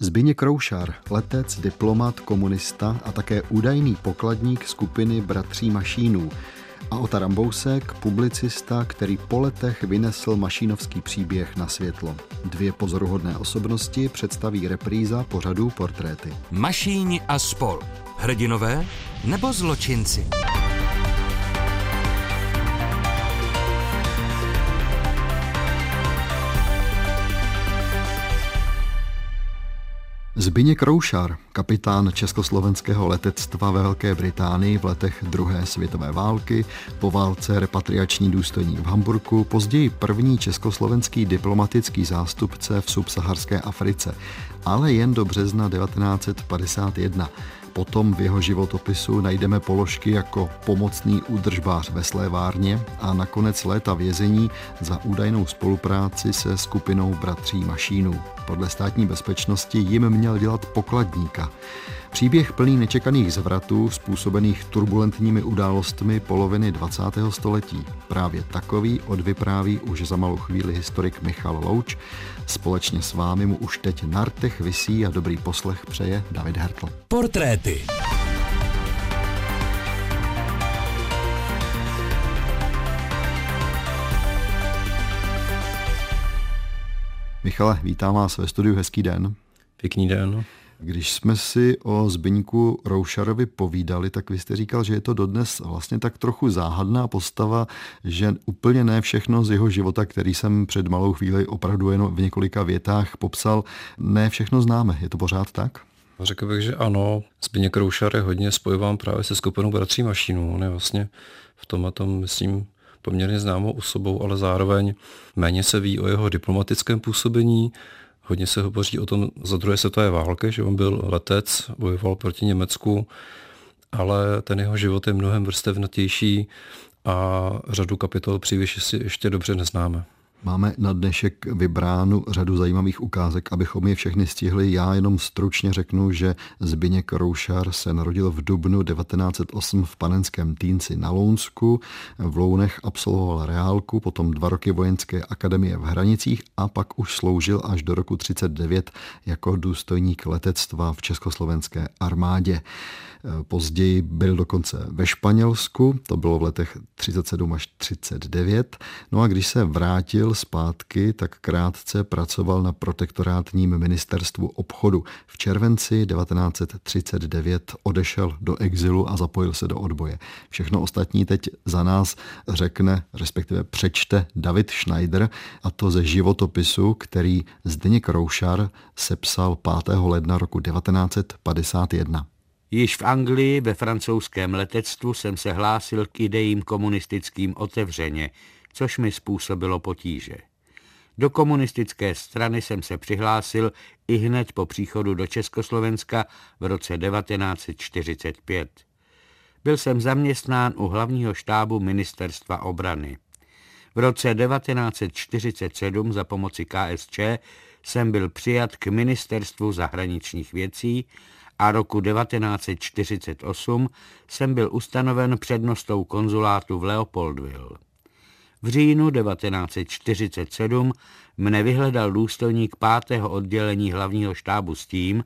Zbigněk Kroušar, letec, diplomat, komunista a také údajný pokladník skupiny Bratří Mašínů. A Ota Rambousek, publicista, který po letech vynesl mašínovský příběh na světlo. Dvě pozoruhodné osobnosti představí repríza pořadu Portréty. Mašíni a spol. Hrdinové nebo zločinci? Zbigněk Roušar, kapitán československého letectva ve Velké Británii v letech druhé světové války, po válce repatriační důstojník v Hamburgu, později první československý diplomatický zástupce v subsaharské Africe, ale jen do března 1951. Potom v jeho životopisu najdeme položky jako pomocný údržbář ve slévárně a nakonec léta vězení za údajnou spolupráci se skupinou bratří Mašínů. Podle státní bezpečnosti jim měl dělat pokladníka. Příběh plný nečekaných zvratů, způsobených turbulentními událostmi poloviny 20. století. Právě takový odvypráví už za malou chvíli historik Michal Louč. Společně s vámi mu už teď na rtech visí a dobrý poslech přeje David Hertl. Portréty. Michale, vítám vás ve studiu, hezký den. Pěkný den. Když jsme si o Zbyňku Roušarovi povídali, tak vy jste říkal, že je to dodnes vlastně tak trochu záhadná postava, že úplně ne všechno z jeho života, který jsem před malou chvíli opravdu jen v několika větách popsal, ne všechno známe. Je to pořád tak? Řekl bych, že ano. Zbyněk Roušar je hodně spojován právě se skupinou Bratří Mašínů. On je vlastně v tom a tom, myslím, poměrně známou osobou, ale zároveň méně se ví o jeho diplomatickém působení, Hodně se hovoří o tom za druhé světové války, že on byl letec, bojoval proti Německu, ale ten jeho život je mnohem vrstevnatější a řadu kapitol příliš ještě dobře neznáme. Máme na dnešek vybránu řadu zajímavých ukázek, abychom je všechny stihli. Já jenom stručně řeknu, že Zbyněk Roušar se narodil v dubnu 1908 v panenském Týnci na Lounsku. V Lounech absolvoval reálku, potom dva roky vojenské akademie v Hranicích a pak už sloužil až do roku 39 jako důstojník letectva v československé armádě. Později byl dokonce ve Španělsku, to bylo v letech 37 až 39. No a když se vrátil zpátky, tak krátce pracoval na protektorátním ministerstvu obchodu. V červenci 1939 odešel do exilu a zapojil se do odboje. Všechno ostatní teď za nás řekne, respektive přečte David Schneider, a to ze životopisu, který Zdeněk Roušar sepsal 5. ledna roku 1951. Již v Anglii ve francouzském letectvu jsem se hlásil k idejím komunistickým otevřeně, což mi způsobilo potíže. Do komunistické strany jsem se přihlásil i hned po příchodu do Československa v roce 1945. Byl jsem zaměstnán u hlavního štábu ministerstva obrany. V roce 1947 za pomoci KSČ jsem byl přijat k ministerstvu zahraničních věcí a roku 1948 jsem byl ustanoven přednostou konzulátu v Leopoldville. V říjnu 1947 mne vyhledal důstojník pátého oddělení hlavního štábu s tím,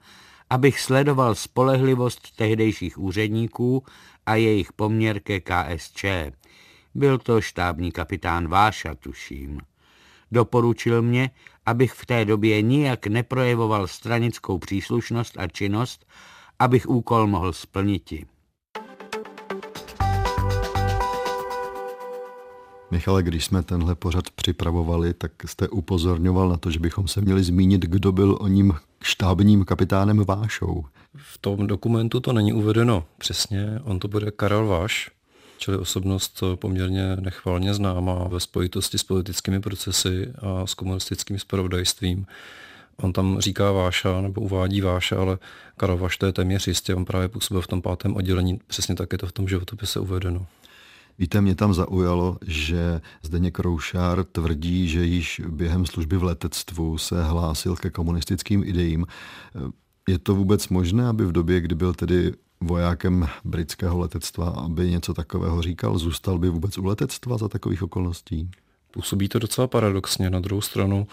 abych sledoval spolehlivost tehdejších úředníků a jejich poměr ke KSČ. Byl to štábní kapitán Váša, tuším. Doporučil mě, abych v té době nijak neprojevoval stranickou příslušnost a činnost, abych úkol mohl splniti. Michale, když jsme tenhle pořad připravovali, tak jste upozorňoval na to, že bychom se měli zmínit, kdo byl o ním štábním kapitánem Vášou. V tom dokumentu to není uvedeno přesně, on to bude Karel Váš, čili osobnost poměrně nechvalně známá ve spojitosti s politickými procesy a s komunistickým spravodajstvím. On tam říká Váša nebo uvádí Váša, ale Karel Váš to je téměř jistě, on právě působil v tom pátém oddělení, přesně tak je to v tom životopise uvedeno. Víte, mě tam zaujalo, že Zdeněk Roušár tvrdí, že již během služby v letectvu se hlásil ke komunistickým idejím. Je to vůbec možné, aby v době, kdy byl tedy vojákem britského letectva, aby něco takového říkal? Zůstal by vůbec u letectva za takových okolností? Působí to docela paradoxně. Na druhou stranu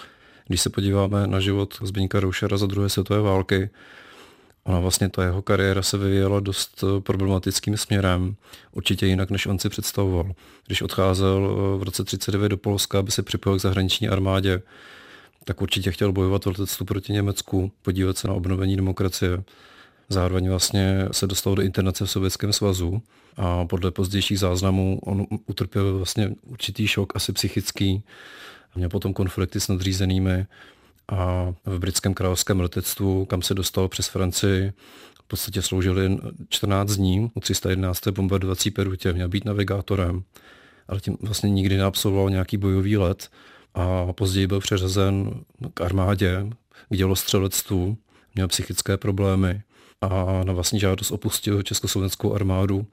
Když se podíváme na život Zbigněka Roušera za druhé světové války, Ona vlastně ta jeho kariéra se vyvíjela dost eh, problematickým směrem, určitě jinak, než on si představoval. Když odcházel eh, v roce 39 do Polska, aby se připojil k zahraniční armádě, tak určitě chtěl bojovat v letectvu proti Německu, podívat se na obnovení demokracie. Zároveň vlastně se dostal do internace v Sovětském svazu a podle pozdějších záznamů on utrpěl vlastně určitý šok, asi psychický. Měl potom konflikty s nadřízenými a v britském královském letectvu, kam se dostal přes Francii, v podstatě sloužil jen 14 dní u 311. bombardovací perutě, měl být navigátorem, ale tím vlastně nikdy neabsolvoval nějaký bojový let a později byl přeřazen k armádě, k dělostřelectvu, měl psychické problémy a na vlastní žádost opustil československou armádu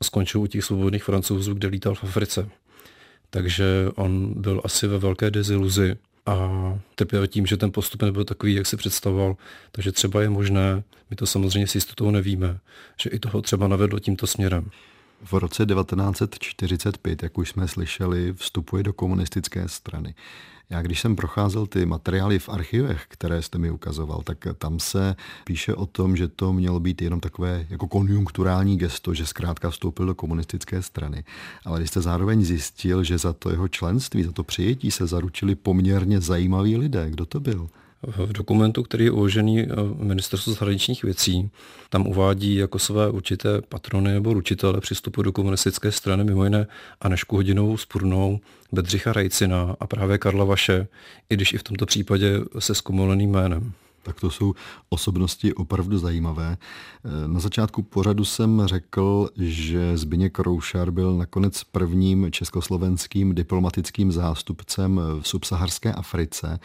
a skončil u těch svobodných francouzů, kde lítal v Africe. Takže on byl asi ve velké deziluzi a trpěl tím, že ten postup nebyl takový, jak si představoval. Takže třeba je možné, my to samozřejmě s jistotou nevíme, že i toho třeba navedlo tímto směrem. V roce 1945, jak už jsme slyšeli, vstupuje do komunistické strany. Já když jsem procházel ty materiály v archivech, které jste mi ukazoval, tak tam se píše o tom, že to mělo být jenom takové jako konjunkturální gesto, že zkrátka vstoupil do komunistické strany. Ale když jste zároveň zjistil, že za to jeho členství, za to přijetí se zaručili poměrně zajímaví lidé, kdo to byl? V dokumentu, který je uložený eh, ministerstvu zahraničních věcí, tam uvádí jako své určité patrony nebo ručitele přístupu do komunistické strany, mimo jiné Anešku Hodinovou Spurnou, Bedřicha Rajcina a právě Karla Vaše, i když i v tomto případě se zkomoleným jménem. Tak to jsou osobnosti opravdu zajímavé. Eh, na začátku pořadu jsem řekl, že Zbigněk Roušar byl nakonec prvním československým diplomatickým zástupcem v subsaharské Africe,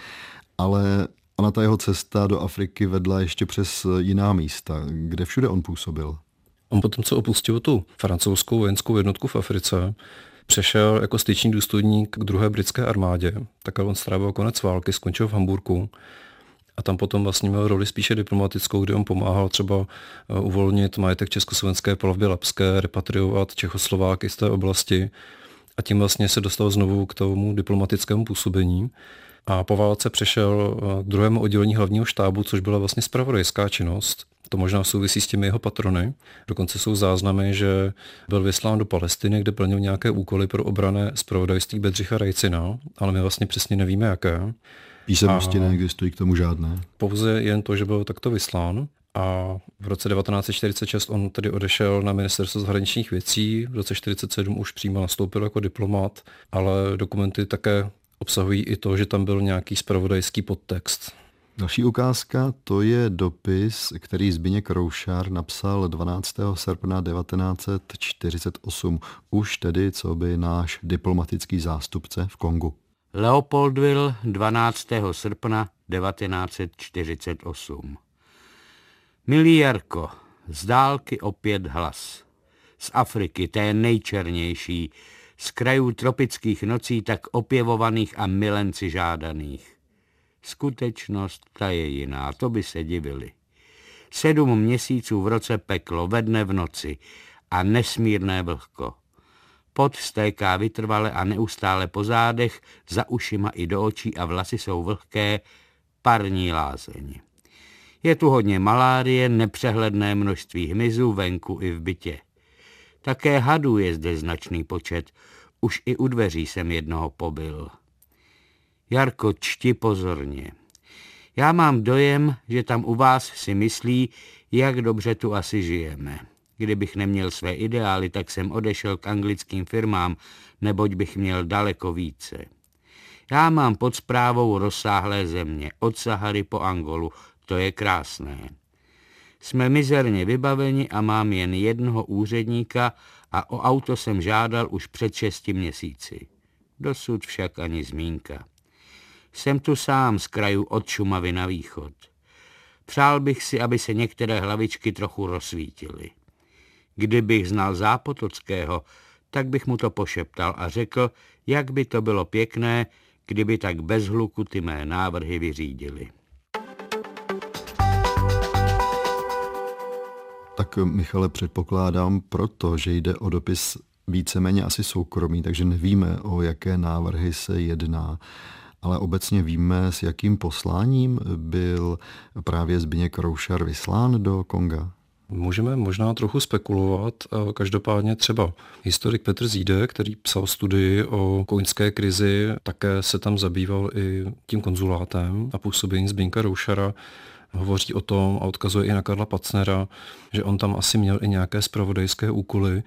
ale Ona ta jeho cesta do Afriky vedla ještě přes jiná místa. Kde všude on působil? On potom, co opustil tu francouzskou vojenskou jednotku v Africe, přešel jako styční důstojník k druhé britské armádě. Tak on strávil konec války, skončil v Hamburgu a tam potom vlastně měl roli spíše diplomatickou, kde on pomáhal třeba eh, uvolnit majetek Československé plavby Lapské, repatriovat Čechoslováky z té oblasti a tím vlastně se dostal znovu k tomu diplomatickému působení a po válce přešel eh, druhému oddělení hlavního štábu, což byla vlastně spravodajská činnost. To možná souvisí s těmi jeho patrony. Dokonce jsou záznamy, že byl vyslán do Palestiny, kde plnil nějaké úkoly pro obrané zpravodajství Bedřicha Rajcina, ale my vlastně přesně nevíme jaké. Písemnosti neexistují k tomu žádné. Pouze jen to, že byl takto vyslán. A v roce 1946 on tedy odešel na ministerstvo zahraničních věcí, v roce 1947 už přímo nastoupil jako diplomat, ale dokumenty také obsahují i to, že tam byl nějaký spravodajský podtext. Další ukázka to je dopis, který Zbigněk Roušár napsal 12. srpna 1948, už tedy co by náš diplomatický zástupce v Kongu. Leopoldville 12. srpna 1948. Milý Jarko, z dálky opět hlas. Z Afriky, té nejčernější, z krajů tropických nocí tak opěvovaných a milenci žádaných. Skutečnost ta je jiná, to by se divili. Sedm měsíců v roce peklo, ve dne v noci a nesmírné vlhko. Pot stéká vytrvale a neustále po zádech, za ušima i do očí a vlasy jsou vlhké, parní lázeň. Je tu hodně malárie, nepřehledné množství hmyzu venku i v bytě. Také hadů je zde značný počet, už i u dveří jsem jednoho pobyl. Jarko, čti pozorně. Já mám dojem, že tam u vás si myslí, jak dobře tu asi žijeme. Kdybych neměl své ideály, tak jsem odešel k anglickým firmám, neboť bych měl daleko více. Já mám pod zprávou rozsáhlé země, od Sahary po Angolu, to je krásné. Jsme mizerně vybaveni a mám jen jednoho úředníka a o auto jsem žádal už před šesti měsíci. Dosud však ani zmínka. Jsem tu sám z kraju od Šumavy na východ. Přál bych si, aby se některé hlavičky trochu rozsvítily. Kdybych znal Zápotockého, tak bych mu to pošeptal a řekl, jak by to bylo pěkné, kdyby tak bez hluku ty mé návrhy vyřídili. Tak Michale, předpokládám proto, že jde o dopis víceméně asi soukromý, takže nevíme, o jaké návrhy se jedná. ale obecně víme, s jakým posláním byl právě Zbigněk Roušar vyslán do Konga? Můžeme možná trochu spekulovat. Každopádně třeba historik Petr Zíde, který psal studii o koňské krizi, také se tam zabýval i tím konzulátem a působením Zbínka Roušara hovoří o tom a odkazuje i na Karla Pacnera, že on tam asi měl i nějaké spravodajské úkoly.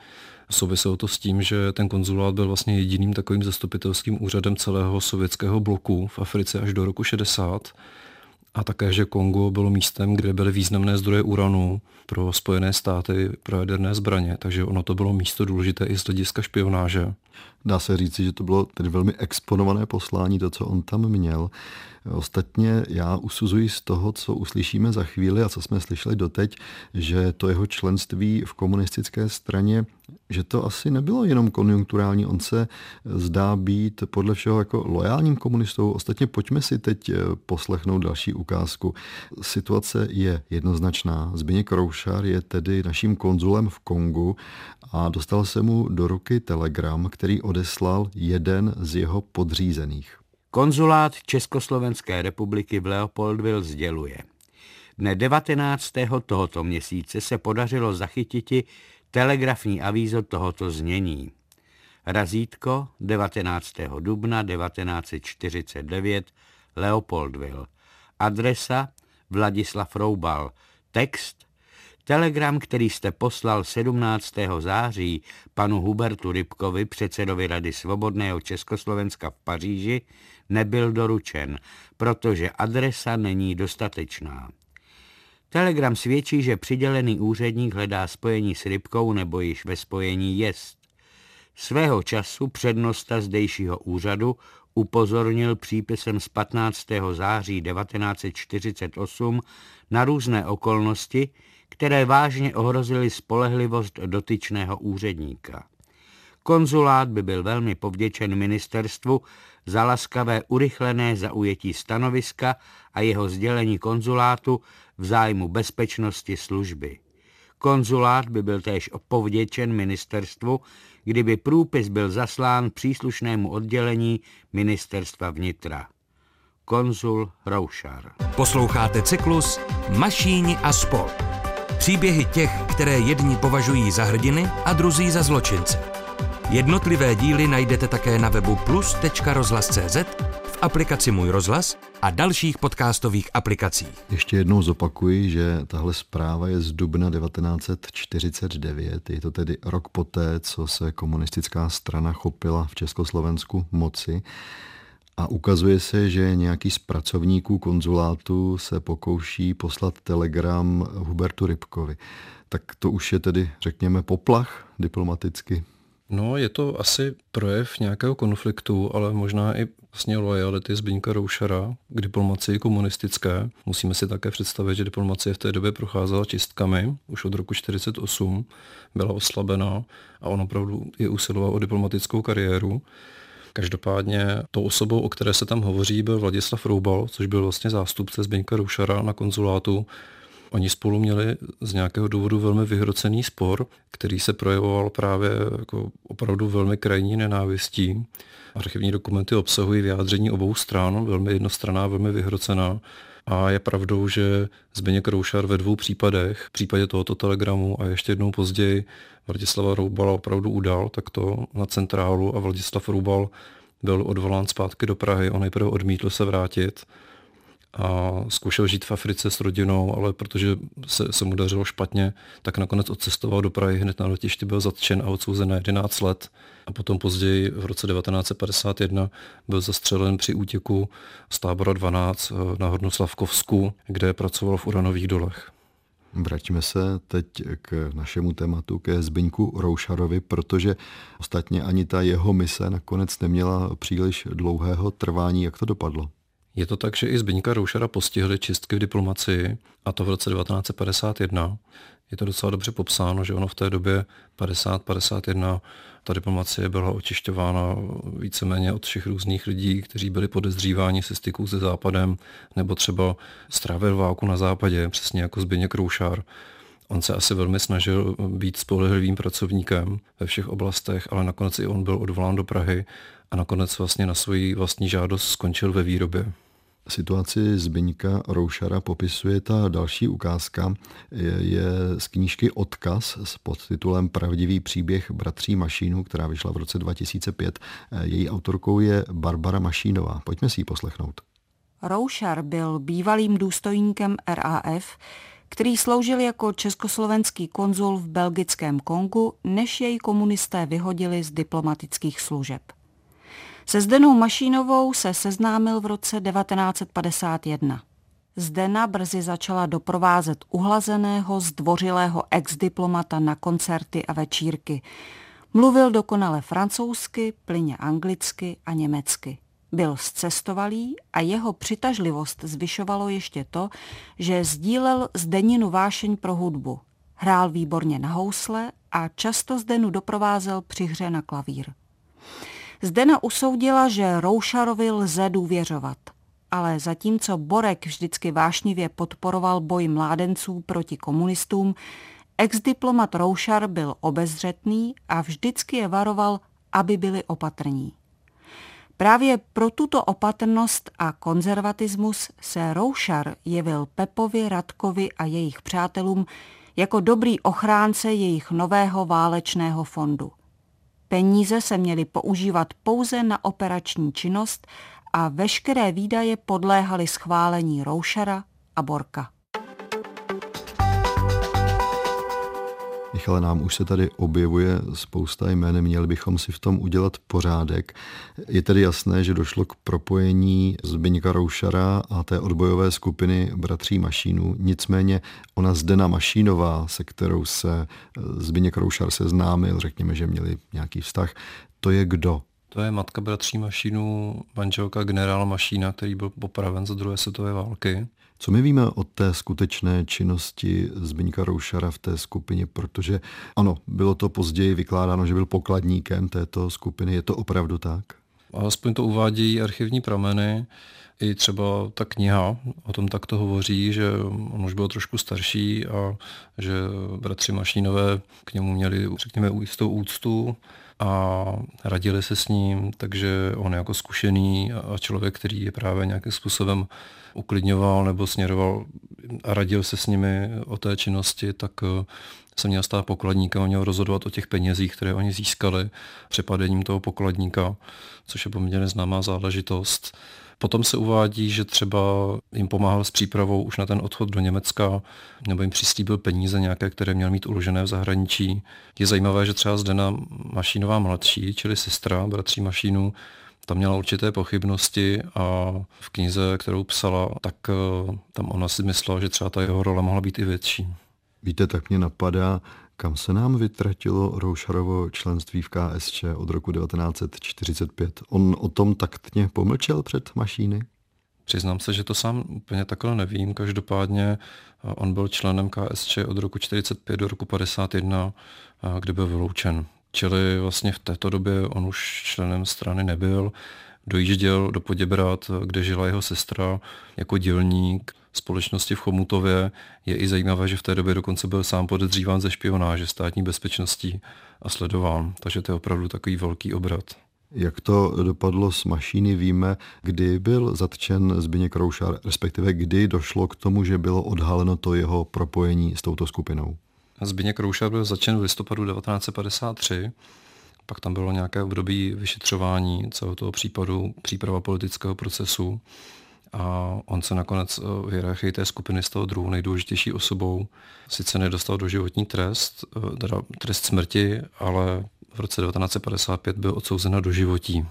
Souviselo to s tím, že ten konzulát byl vlastně jediným takovým zastupitelským úřadem celého sovětského bloku v Africe až do roku 60 a také, že Kongo bylo místem, kde byly významné zdroje uranu pro Spojené státy pro jaderné zbraně, takže ono to bylo místo důležité i z hlediska špionáže. Dá se říci, že to bylo tedy velmi exponované poslání, to, co on tam měl. Ostatně já usuzuji z toho, co uslyšíme za chvíli a co jsme slyšeli doteď, že to jeho členství v komunistické straně, že to asi nebylo jenom konjunkturální, on se zdá být podle všeho jako lojálním komunistou. Ostatně pojďme si teď poslechnout další ukázku. Situace je jednoznačná. Zbigněk Roušar je tedy naším konzulem v Kongu a dostal se mu do ruky telegram, který odeslal jeden z jeho podřízených. Konzulát Československé republiky v Leopoldville sděluje. Dne 19. tohoto měsíce se podařilo zachytiti telegrafní avízo tohoto znění. Razítko 19. dubna 1949 Leopoldville. Adresa Vladislav Roubal. Text Telegram, který jste poslal 17. září panu Hubertu Rybkovi, předsedovi Rady Svobodného Československa v Paříži, nebyl doručen, protože adresa není dostatečná. Telegram svědčí, že přidělený úředník hledá spojení s Rybkou nebo již ve spojení jest. Svého času přednosta zdejšího úřadu upozornil přípisem z 15. září 1948 na různé okolnosti, které vážně ohrozily spolehlivost dotyčného úředníka. Konzulát by byl velmi povděčen ministerstvu za laskavé urychlené zaujetí stanoviska a jeho sdělení konzulátu v zájmu bezpečnosti služby. Konzulát by byl též povděčen ministerstvu, kdyby průpis byl zaslán příslušnému oddělení ministerstva vnitra. Konzul Roušar. Posloucháte cyklus Mašíni a spol. Příběhy těch, které jedni považují za hrdiny a druzí za zločince. Jednotlivé díly najdete také na webu plus.rozhlas.cz, v aplikaci Můj rozhlas a dalších podcastových aplikacích. Ještě jednou zopakuji, že tahle zpráva je z dubna 1949. Je to tedy rok poté, co se komunistická strana chopila v Československu moci. A ukazuje se, že nějaký z pracovníků konzulátu se pokouší poslat telegram Hubertu Rybkovi. Tak to už je tedy, řekněme, poplach diplomaticky. No, je to asi projev nějakého konfliktu, ale možná i vlastně lojality Zbyňka Roušara k diplomacii komunistické. Musíme si také představit, že diplomacie v té době procházela čistkami, už od roku 1948 byla oslabená a on opravdu je usiloval o diplomatickou kariéru. Každopádně tou osobou, o které se tam hovoří, byl Vladislav Roubal, což byl vlastně zástupce Zbyňka Roušara na konzulátu Oni spolu měli z nějakého důvodu velmi vyhrocený spor, který se projevoval právě jako opravdu velmi krajní nenávistí. Archivní dokumenty obsahují vyjádření obou stran, velmi jednostranná, velmi vyhrocená. A je pravdou, že Zbigněk Roušar ve dvou případech, v případě tohoto telegramu a ještě jednou později Vladislava Roubala opravdu udal takto na centrálu a Vladislav Roubal byl odvolán zpátky do Prahy. On nejprve odmítl se vrátit a zkoušel žít v Africe s rodinou, ale protože se, se mu dařilo špatně, tak nakonec odcestoval do Prahy, hned na letišti byl zatčen a odsouzen na 11 let. A potom později v roce 1951 byl zastřelen při útěku z tábora 12 eh, na Hornoslavkovsku, kde pracoval v uranových dolech. Vraťme se teď k našemu tématu, ke Zbyňku Roušarovi, protože ostatně ani ta jeho mise nakonec neměla příliš dlouhého trvání. Jak to dopadlo? Je to tak, že i Zbyňka Roušara postihly čistky v diplomacii, a to v roce 1951. Je to docela dobře popsáno, že ono v té době 50-51 ta diplomacie byla očišťována víceméně od všech různých lidí, kteří byli podezříváni se styků se západem, nebo třeba strávil válku na západě, přesně jako Zbyněk Roušar. On se asi velmi snažil být spolehlivým pracovníkem ve všech oblastech, ale nakonec i on byl odvolán do Prahy a nakonec vlastně na svoji vlastní žádost skončil ve výrobě. Situaci Zbyňka Roušara popisuje ta další ukázka. Je, z knížky Odkaz s podtitulem Pravdivý příběh bratří Mašínů, která vyšla v roce 2005. Její autorkou je Barbara Mašínová. Pojďme si ji poslechnout. Roušar byl bývalým důstojníkem RAF, který sloužil jako československý konzul v belgickém Kongu, než jej komunisté vyhodili z diplomatických služeb. Se Zdenou Mašínovou se seznámil v roce 1951. Zdena brzy začala doprovázet uhlazeného, zdvořilého ex-diplomata na koncerty a večírky. Mluvil dokonale francouzsky, plyně anglicky a německy. Byl zcestovalý a jeho přitažlivost zvyšovalo ještě to, že sdílel Zdeninu vášeň pro hudbu. Hrál výborně na housle a často Zdenu doprovázel při hře na klavír. Zdena usoudila, že Roušarovi lze důvěřovat. Ale zatímco Borek vždycky vášnivě podporoval boj mládenců proti komunistům, ex-diplomat Roušar byl obezřetný a vždycky je varoval, aby byli opatrní. Právě pro tuto opatrnost a konzervatismus se Roušar jevil Pepovi, Radkovi a jejich přátelům jako dobrý ochránce jejich nového válečného fondu – Peníze se měly používat pouze na operační činnost a veškeré výdaje podléhaly schválení Roušara a Borka. Michale, nám už se tady objevuje spousta jmén, měli bychom si v tom udělat pořádek. Je tedy jasné, že došlo k propojení Zbyňka Roušara a té odbojové skupiny Bratří Mašínů. Nicméně ona Zdena Mašínová, se kterou se Zbyněk Roušar seznámil, řekněme, že měli nějaký vztah, to je kdo? To je matka bratří Mašínů, manželka generála Mašína, který byl popraven za druhé světové války. Co my víme o té skutečné činnosti Zbyňka Roušara v té skupině, protože ano, bylo to později vykládáno, že byl pokladníkem této skupiny, je to opravdu tak? Alespoň to uvádí archivní prameny, i třeba ta kniha o tom takto hovoří, že on už byl trošku starší a že bratři Mašínové k němu měli, řekněme, jistou úctu a radili se s ním, takže on jako zkušený a člověk, který je právě nějakým způsobem uklidňoval nebo směroval a radil se s nimi o té činnosti, tak eh, se měl stát pokladníkem a měl rozhodovat o těch penězích, které oni získali přepadením toho pokladníka, což je poměrně známá záležitost. Potom se uvádí, že třeba jim pomáhal s přípravou už na ten odchod do Německa, nebo jim přislíbil peníze nějaké, které měl mít uložené v zahraničí. Je zajímavé, že třeba Zdena Mašínová mladší, čili sestra bratří Mašínů, tam měla určité pochybnosti a v knize, kterou psala, tak eh, tam ona si myslela, že třeba ta jeho role mohla být i větší. Víte, tak mě napadá, kam se nám vytratilo Roušarovo členství v KSČ od roku 1945? On o tom taktně pomlčel před mašíny? Přiznám se, že to sám úplně takhle nevím. Každopádně eh, on byl členem KSČ od roku 45 do roku 51, eh, kde byl vyloučen. Čili vlastně v této době on už členem strany nebyl. Dojížděl do Poděbrat, kde žila jeho sestra jako dělník společnosti v Chomutově. Je i zajímavé, že v té době dokonce byl sám podezříván ze špionáže státní bezpečností a sledován. Takže to je opravdu takový velký obrat. Jak to dopadlo s mašíny, víme, kdy byl zatčen Zbigněk Roušar, respektive kdy došlo k tomu, že bylo odhaleno to jeho propojení s touto skupinou. Zbigněk Roušar byl začen v listopadu 1953, pak tam bylo nějaké období vyšetřování celého toho případu, příprava politického procesu a on se nakonec v hierarchii té skupiny stal druhou nejdůležitější osobou. Sice nedostal doživotní trest, teda trest smrti, ale v roce 1955 byl odsouzen na doživotí.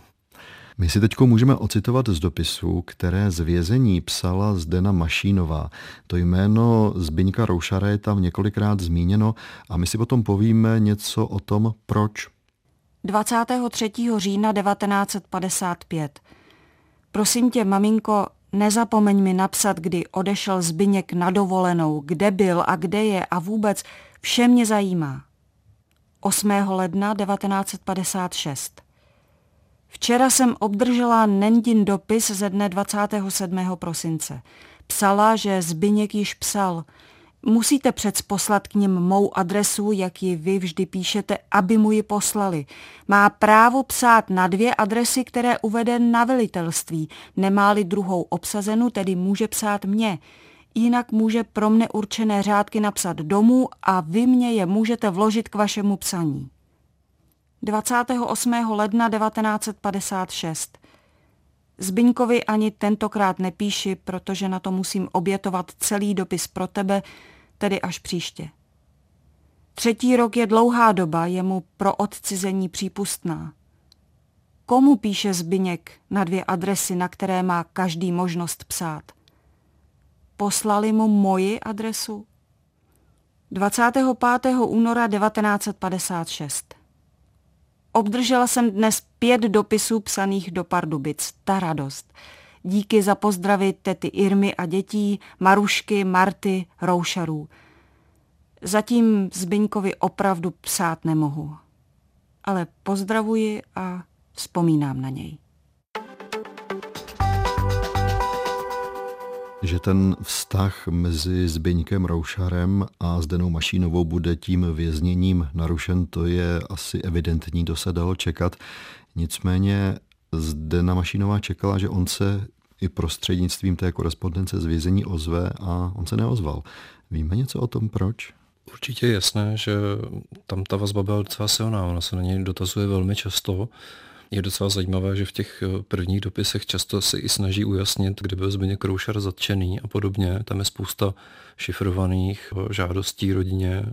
My si teď můžeme ocitovat z dopisu, které z vězení psala Zdena Mašínová. To jméno Zbyňka Roušara je tam několikrát zmíněno a my si potom povíme něco o tom, proč. 23. října 1955. Prosím tě, maminko, nezapomeň mi napsat, kdy odešel Zbyněk na dovolenou, kde byl a kde je a vůbec vše mě zajímá. 8. ledna 1956. Včera jsem obdržela Nendin dopis ze dne 27. prosince. Psala, že Zbyněk již psal. Musíte přec poslat k ním mou adresu, jak ji vy vždy píšete, aby mu ji poslali. Má právo psát na dvě adresy, které uvede na velitelství. Nemá-li druhou obsazenu, tedy může psát mě. Jinak může pro mne určené řádky napsat domů a vy mě je můžete vložit k vašemu psaní. 28. ledna 1956. Zbyňkovi ani tentokrát nepíši, protože na to musím obětovat celý dopis pro tebe, tedy až příště. Třetí rok je dlouhá doba, je mu pro odcizení přípustná. Komu píše Zbyněk na dvě adresy, na které má každý možnost psát? Poslali mu moji adresu? 25. února 1956. Obdržela jsem dnes pět dopisů psaných do Pardubic. Ta radost. Díky za pozdravy tety Irmy a dětí, Marušky, Marty, Roušarů. Zatím Zbyňkovi opravdu psát nemohu. Ale pozdravuji a vzpomínám na něj. že ten vztah mezi Zbyňkem Roušarem a Zdenou Mašínovou bude tím vězněním narušen, to je asi evidentní, to se dalo čekat. Nicméně Zdena Mašínová čekala, že on se i prostřednictvím té korespondence z vězení ozve a on se neozval. Víme něco o tom, proč? Určitě je jasné, že tam ta vazba byla docela silná. Ona se na něj dotazuje velmi často je docela zajímavé, že v těch eh, prvních dopisech často se i snaží ujasnit, kde byl Zbigněk Kroušar zatčený a podobně. Tam je spousta šifrovaných eh, žádostí rodině,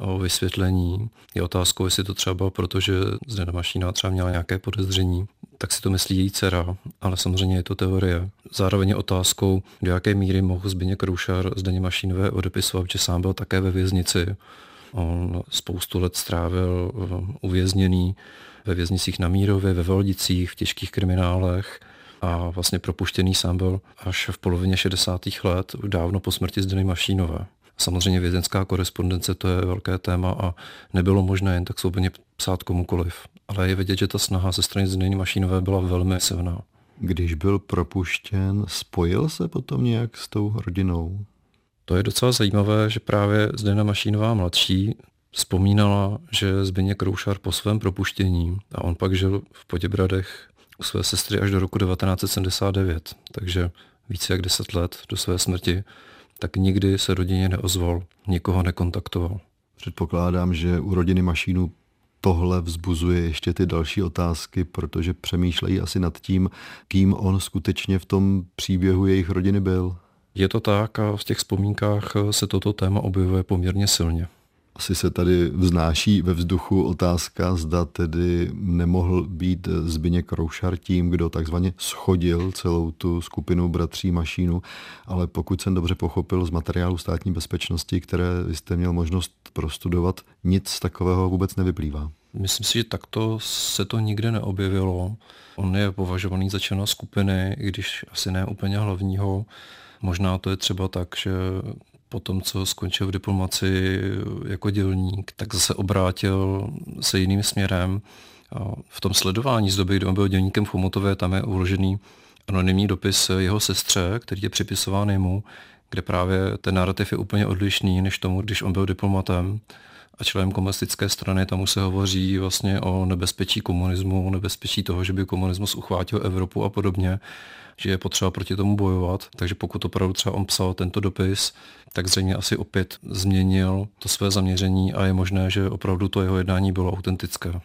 o vysvětlení. Je otázkou, jestli to třeba proto, že Zdena Mašína třeba měla nějaké podezření, tak si to myslí její dcera, ale samozřejmě je to teorie. Zároveň je otázkou, do jaké míry mohl Zbigněk Kroušar Zdeně Mašínové odepisovat, že sám byl také ve věznici. On spoustu let strávil uvězněný ve věznicích na Mírově, ve Voldicích, v těžkých kriminálech a vlastně propuštěný sám byl až v polovině 60. let, dávno po smrti Zdeny Mašínové. Samozřejmě vězenská korespondence to je velké téma a nebylo možné jen tak svobodně psát komukoliv. Ale je vidět, že ta snaha ze strany Zdeny Mašínové byla velmi silná. Když byl propuštěn, spojil se potom nějak s tou rodinou? To je docela zajímavé, že právě Zdena Mašínová mladší Vzpomínala, že Zbigněk Roušar po svém propuštění a on pak žil v Poděbradech u své sestry až do roku 1979, takže více jak deset let do své smrti, tak nikdy se rodině neozval, nikoho nekontaktoval. Předpokládám, že u rodiny Mašínu tohle vzbuzuje ještě ty další otázky, protože přemýšlejí asi nad tím, kým on skutečně v tom příběhu jejich rodiny byl. Je to tak a v těch vzpomínkách se toto téma objevuje poměrně silně. Asi se tady vznáší ve vzduchu otázka, zda tedy nemohl být Zbyněk Roušar tím, kdo takzvaně schodil celou tu skupinu bratří Mašínu, ale pokud jsem dobře pochopil z materiálu státní bezpečnosti, které jste měl možnost prostudovat, nic takového vůbec nevyplývá. Myslím si, že takto se to nikde neobjevilo. On je považovaný za člena skupiny, i když asi ne úplně hlavního. Možná to je třeba tak, že po tom, co skončil v diplomaci jako dělník, tak zase obrátil se jiným směrem. V tom sledování z doby, kdy on byl dělníkem v Chomutově, tam je uložený anonymní dopis jeho sestře, který je připisován jemu, kde právě ten narrativ je úplně odlišný než tomu, když on byl diplomatem a členem komunistické strany, tam už se hovoří vlastně o nebezpečí komunismu, o nebezpečí toho, že by komunismus uchvátil Evropu a podobně že je potřeba proti tomu bojovat. Takže pokud opravdu třeba on psal tento dopis, tak zřejmě asi opět změnil to své zaměření a je možné, že opravdu to jeho jednání bylo autentické.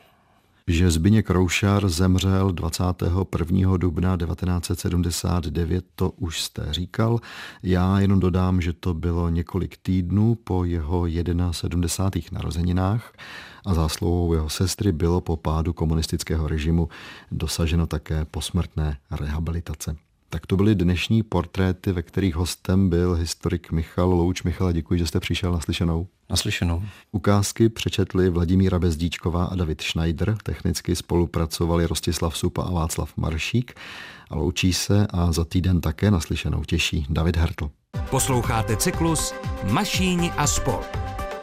Že Zbyněk Roušar zemřel 21. dubna 1979, to už jste říkal. Já jenom dodám, že to bylo několik týdnů po jeho 71. narozeninách a zásluhou jeho sestry bylo po pádu komunistického režimu dosaženo také posmrtné rehabilitace. Tak to byly dnešní portréty, ve kterých hostem byl historik Michal Louč. Michale, děkuji, že jste přišel na slyšenou. Naslyšenou. Ukázky přečetli Vladimíra Bezdíčková a David Schneider. Technicky spolupracovali Rostislav Supa a Václav Maršík. A loučí se a za týden také naslyšenou těší David Hertl. Posloucháte cyklus Mašíni a sport.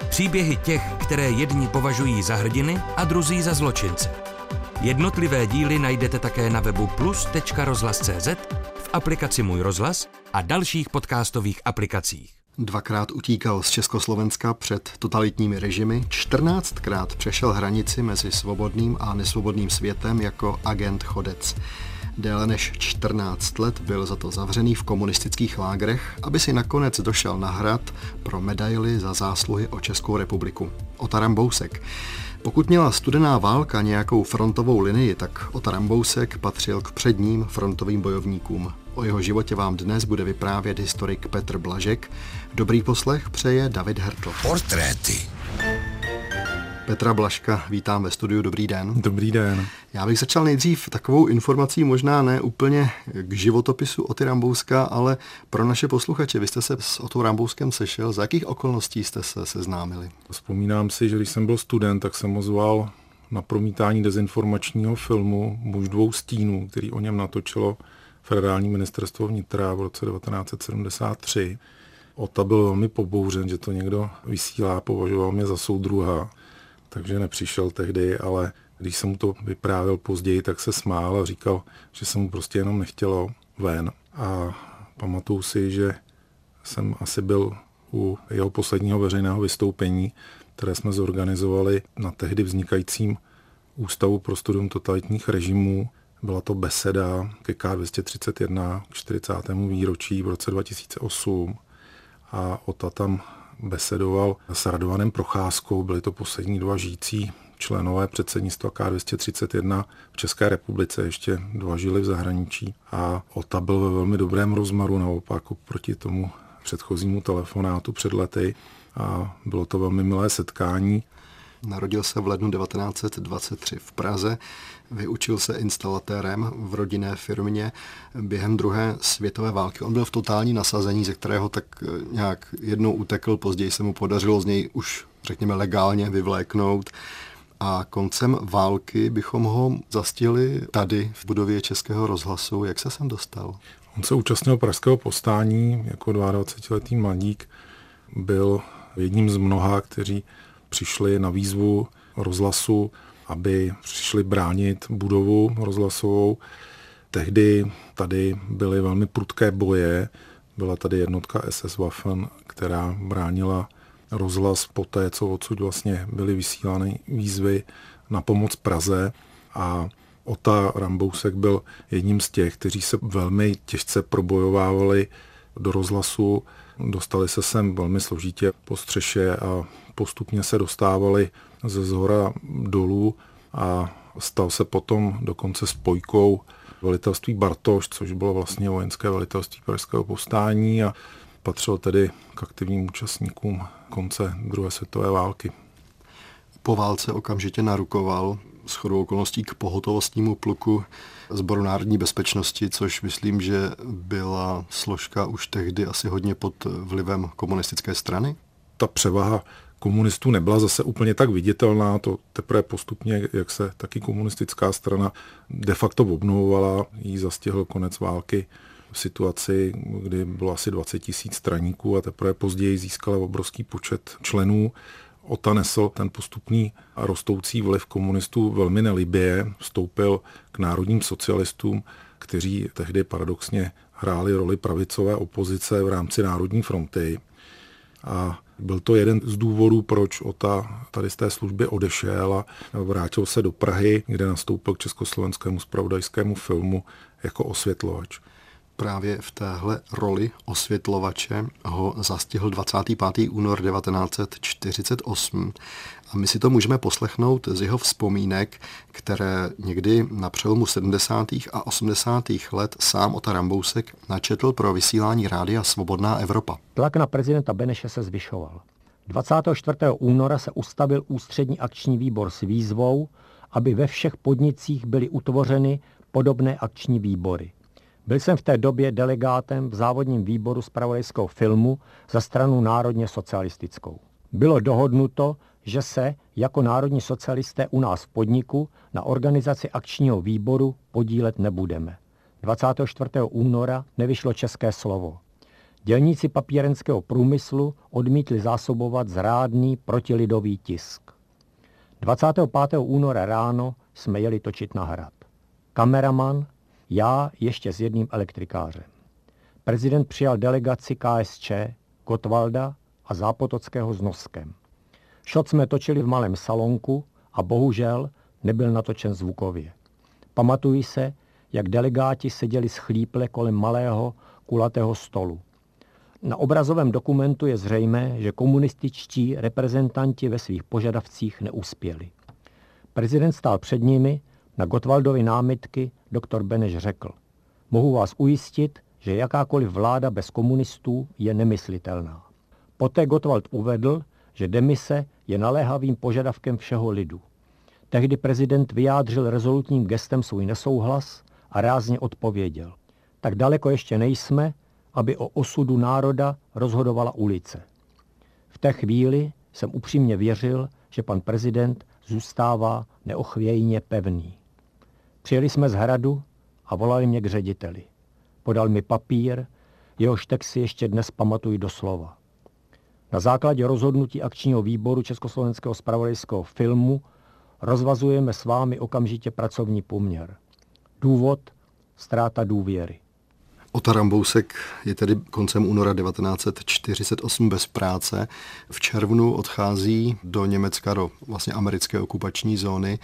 Příběhy těch, které jedni považují za hrdiny a druzí za zločince. Jednotlivé díly najdete také na webu plus.rozhlas.cz, aplikaci Můj rozhlas a dalších podcastových aplikacích. Dvakrát utíkal z Československa před totalitními režimy, 14krát přešel hranici mezi svobodným a nesvobodným světem jako agent chodec. Déle než 14 let byl za to zavřený v komunistických lágrech, aby si nakonec došel na hrad pro medaily za zásluhy o Českou republiku. Otaram Bousek. Pokud měla studená válka nějakou frontovou linii, tak Otaram Bousek patřil k předním frontovým bojovníkům. O jeho životě vám dnes bude vyprávět historik Petr Blažek. Dobrý poslech přeje David Hertl. Portréty. Petra Blaška, vítám ve studiu, dobrý den. Dobrý den. Já bych začal nejdřív takovou informací, možná ne úplně k životopisu Oty Rambouska, ale pro naše posluchače. Vy jste se s Otou Rambouskem sešel, za jakých okolností jste se seznámili? Vzpomínám si, že když jsem byl student, tak jsem ozval na promítání dezinformačního filmu Muž dvou stínů, který o něm natočilo federální ministerstvo vnitra v roce 1973. Ota byl velmi pobouřen, že to někdo vysílá, považoval mě za soudruha, takže nepřišel tehdy, ale když jsem mu to vyprávěl později, tak se smál a říkal, že se mu prostě jenom nechtělo ven. A pamatuju si, že jsem asi byl u jeho posledního veřejného vystoupení, které jsme zorganizovali na tehdy vznikajícím Ústavu pro studium totalitních režimů byla to beseda ke K231 k 40. výročí v roce 2008 a Ota tam besedoval s Radovanem Procházkou. Byli to poslední dva žijící členové předsednictva K231 v České republice, ještě dva žili v zahraničí a Ota byl ve velmi dobrém rozmaru naopak proti tomu předchozímu telefonátu před lety a bylo to velmi milé setkání. Narodil se v lednu 1923 v Praze, vyučil se instalatérem v rodinné firmě během druhé světové války. On byl v totální nasazení, ze kterého tak eh, nějak jednou utekl, později se mu podařilo z něj už, řekněme, legálně vyvléknout. A koncem války bychom ho zastihli tady v budově Českého rozhlasu. Jak se sem dostal? On se účastnil pražského postání jako 22-letý mladík. Byl jedním z mnoha, kteří přišli na výzvu rozhlasu, aby přišli bránit budovu rozhlasovou. Tehdy tady byly velmi prudké boje. Byla tady jednotka SS Waffen, která bránila rozhlas po té, co odsud vlastně byly vysílány výzvy na pomoc Praze a Ota Rambousek byl jedním z těch, kteří se velmi těžce probojovávali do rozhlasu. Dostali se sem velmi složitě po střeše a postupně se dostávali ze zhora dolů a stal se potom dokonce spojkou velitelství Bartoš, což bylo vlastně vojenské velitelství Pražského povstání a patřil tedy k aktivním účastníkům konce druhé světové války. Po válce okamžitě narukoval s chodou okolností k pohotovostnímu pluku Zboru národní bezpečnosti, což myslím, že byla složka už tehdy asi hodně pod vlivem komunistické strany? Ta převaha komunistů nebyla zase úplně tak viditelná, to teprve postupně, jak se taky komunistická strana de facto obnovovala, jí zastihl konec války v situaci, kdy bylo asi 20 tisíc straníků a teprve později získala obrovský počet členů. Ota nesl ten postupný a rostoucí vliv komunistů velmi nelibě, vstoupil k národním socialistům, kteří tehdy paradoxně hráli roli pravicové opozice v rámci Národní fronty. A byl to jeden z důvodů, proč Ota tady z té služby odešel a vrátil se do Prahy, kde nastoupil k československému spravodajskému filmu jako osvětlovač právě v téhle roli osvětlovače ho zastihl 25. únor 1948 a my si to můžeme poslechnout z jeho vzpomínek, které někdy na přelomu 70. a 80. let sám Ota Rambousek načetl pro vysílání rádia Svobodná Evropa. Tlak na prezidenta Beneše se zvyšoval. 24. února se ustavil ústřední akční výbor s výzvou, aby ve všech podnicích byly utvořeny podobné akční výbory. Byl jsem v té době delegátem v závodním výboru zpravodajského filmu za stranu národně socialistickou. Bylo dohodnuto, že se jako národní socialisté u nás v podniku na organizaci akčního výboru podílet nebudeme. 24. února nevyšlo české slovo. Dělníci papírenského průmyslu odmítli zásobovat zrádný protilidový tisk. 25. února ráno jsme jeli točit na hrad. Kameraman, já ještě s jedním elektrikářem. Prezident přijal delegaci KSČ, Kotvalda a Zápotockého s Noskem. Šot jsme točili v malém salonku a bohužel nebyl natočen zvukově. Pamatuji se, jak delegáti seděli schlíple kolem malého kulatého stolu. Na obrazovém dokumentu je zřejmé, že komunističtí reprezentanti ve svých požadavcích neuspěli. Prezident stál před nimi, na Gotwaldovy námitky doktor Beneš řekl, mohu vás ujistit, že jakákoliv vláda bez komunistů je nemyslitelná. Poté Gottwald uvedl, že demise je naléhavým požadavkem všeho lidu. Tehdy prezident vyjádřil rezolutním gestem svůj nesouhlas a rázně odpověděl. Tak daleko ještě nejsme, aby o osudu národa rozhodovala ulice. V té chvíli jsem upřímně věřil, že pan prezident zůstává neochvějně pevný. Přijeli jsme z hradu a volali mě k řediteli. Podal mi papír, jehož text si ještě dnes pamatuji doslova. Na základě rozhodnutí akčního výboru Československého spravodajského filmu rozvazujeme s vámi okamžitě pracovní poměr. Důvod ztráta důvěry. Ota Rambousek je tedy koncem února 1948 bez práce. V červnu odchází do Německa, do vlastně americké okupační zóny.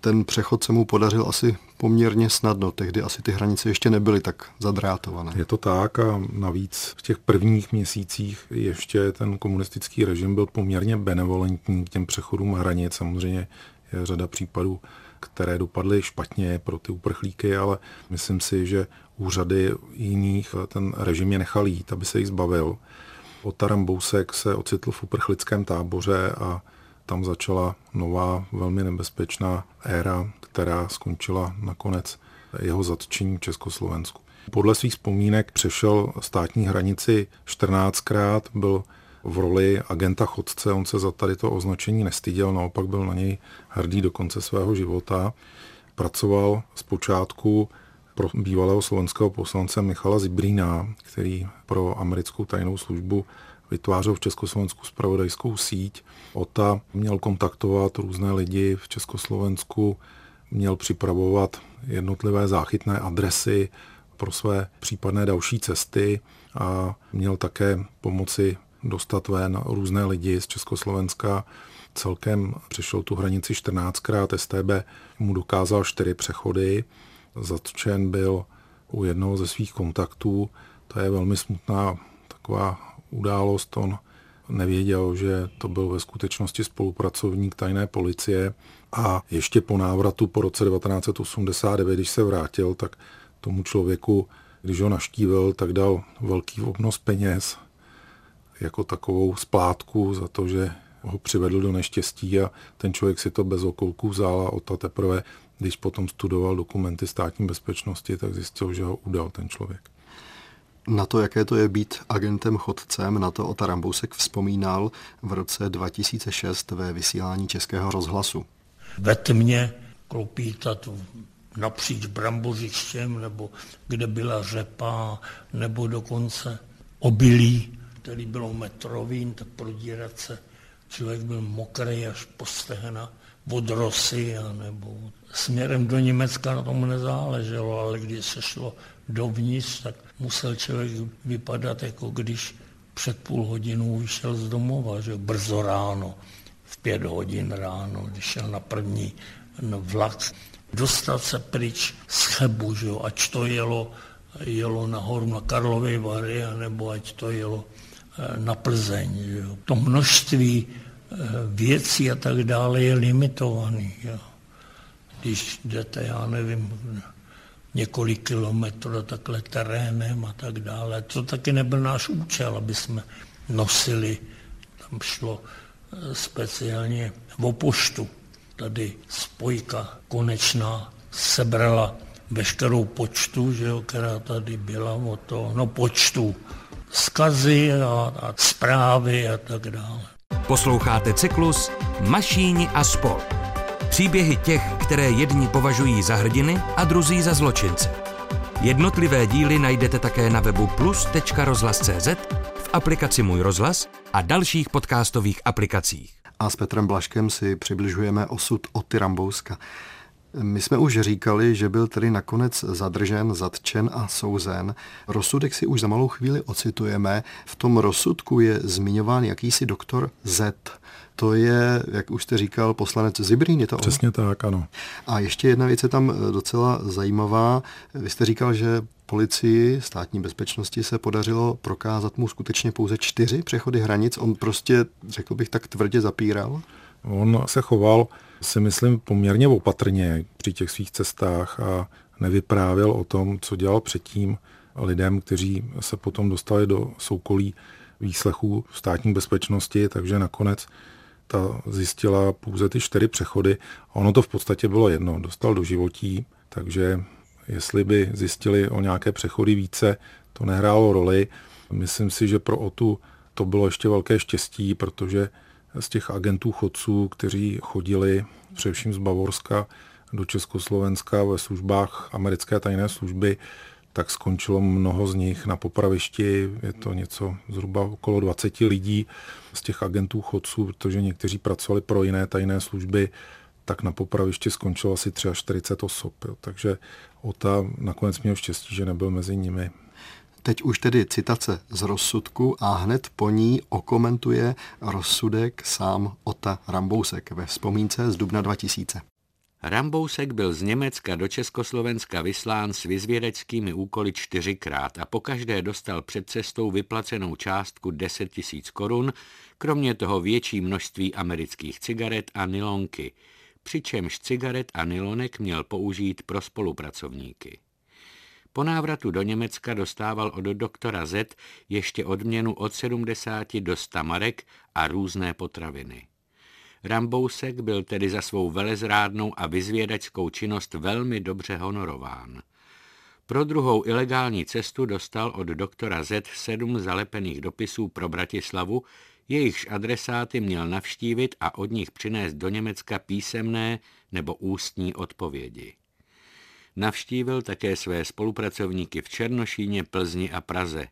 Ten přechod se mu podařil asi poměrně snadno. Tehdy asi ty hranice ještě nebyly tak zadrátované. Je to tak a navíc v těch prvních měsících ještě ten komunistický režim byl poměrně benevolentní k těm přechodům hranic. Samozřejmě je řada případů, které dopadly špatně pro ty uprchlíky, ale myslím si, že úřady jiných ten režim je nechal jít, aby se jich zbavil. Otaram Bousek se ocitl v uprchlickém táboře a tam začala nová, velmi nebezpečná éra, která skončila nakonec jeho zatčení v Československu. Podle svých vzpomínek přešel státní hranici 14krát, byl v roli agenta chodce, on se za tady to označení nestyděl, naopak byl na něj hrdý do konce svého života. Pracoval zpočátku pro bývalého slovenského poslance Michala Zibrína, který pro americkou tajnou službu vytvářel v Československu spravodajskou síť. OTA měl kontaktovat různé lidi v Československu, měl připravovat jednotlivé záchytné adresy pro své případné další cesty a měl také pomoci dostat ven různé lidi z Československa. Celkem přešel tu hranici 14krát, STB mu dokázal čtyři přechody. Zatčen byl u jednoho ze svých kontaktů. To je velmi smutná taková událost. On nevěděl, že to byl ve skutečnosti spolupracovník tajné policie a ještě po návratu po roce 1989, když se vrátil, tak tomu člověku, když ho naštívil, tak dal velký obnos peněz jako takovou splátku za to, že ho přivedl do neštěstí a ten člověk si to bez okolků vzal a ta teprve, když potom studoval dokumenty státní bezpečnosti, tak zjistil, že ho udal ten člověk. Na to, jaké to je být agentem chodcem, na to Ota Rambousek vzpomínal v roce 2006 ve vysílání Českého rozhlasu. Ve tmě klopítat napříč brambořištěm, nebo kde byla řepa, nebo dokonce obilí, který bylo metrovým, tak prodírat se. Člověk byl mokrý až po stehna od rosy, nebo směrem do Německa na tom nezáleželo, ale když se šlo dovnitř, tak musel člověk vypadat, jako když před půl hodinou vyšel z domova, že brzo ráno, v pět hodin ráno, když šel na první vlak, dostat se pryč z Chebu, že ať to jelo, jelo nahoru na Karlovy Vary, nebo ať to jelo eh, na Plzeň. Že. To množství eh, věcí a tak dále je limitovaný. Jo. Když jdete, já nevím, několik kilometrů takhle terénem a tak dále. To taky nebyl náš účel, aby jsme nosili, tam šlo eh, speciálně o poštu. Tady spojka konečná sebrala veškerou počtu, že jo, která tady byla o to, no počtu, skazy a, a zprávy a tak dále. Posloucháte cyklus Mašíni a spol. Příběhy těch, které jedni považují za hrdiny a druzí za zločince. Jednotlivé díly najdete také na webu plus.rozhlas.cz, v aplikaci Můj rozhlas a dalších podcastových aplikacích. A s Petrem Blaškem si přibližujeme osud Oty Rambouska. My jsme už říkali, že byl tedy nakonec zadržen, zatčen a souzen. Rozsudek si už za malou chvíli ocitujeme. V tom rozsudku je zmiňován jakýsi doktor Z. To je, jak už jste říkal, poslanec Zibrín, je to Přesně on? tak, ano. A ještě jedna věc je tam docela zajímavá. Vy jste říkal, že policii státní bezpečnosti se podařilo prokázat mu skutečně pouze čtyři přechody hranic. On prostě, řekl bych, tak tvrdě zapíral? On se choval, si myslím, poměrně opatrně při těch svých cestách a nevyprávěl o tom, co dělal předtím lidem, kteří se potom dostali do soukolí výslechů státní bezpečnosti, takže nakonec ta zjistila pouze ty čtyři přechody a ono to v podstatě bylo jedno. Dostal do životí, takže jestli by zjistili o nějaké přechody více, to nehrálo roli. Myslím si, že pro OTU to bylo ještě velké štěstí, protože z těch agentů chodců, kteří chodili především z Bavorska do Československa ve službách americké tajné služby, tak skončilo mnoho z nich na popravišti. Je to něco zhruba okolo 20 lidí z těch agentů chodců, protože někteří pracovali pro jiné tajné služby, tak na popravišti skončilo asi 43 osob. Jo. Takže Ota nakonec měl štěstí, že nebyl mezi nimi. Teď už tedy citace z rozsudku a hned po ní okomentuje rozsudek sám Ota Rambousek ve vzpomínce z dubna 2000. Rambousek byl z Německa do Československa vyslán s vyzvědeckými úkoly čtyřikrát a pokaždé dostal před cestou vyplacenou částku 10 tisíc korun, kromě toho větší množství amerických cigaret a nylonky, přičemž cigaret a nylonek měl použít pro spolupracovníky. Po návratu do Německa dostával od doktora Z ještě odměnu od 70 do 100 marek a různé potraviny. Rambousek byl tedy za svou velezrádnou a vyzvědačskou činnost velmi dobře honorován. Pro druhou ilegální cestu dostal od doktora Z sedm zalepených dopisů pro Bratislavu, jejichž adresáty měl navštívit a od nich přinést do Německa písemné nebo ústní odpovědi. Navštívil také své spolupracovníky v Černošíně, Plzni a Praze.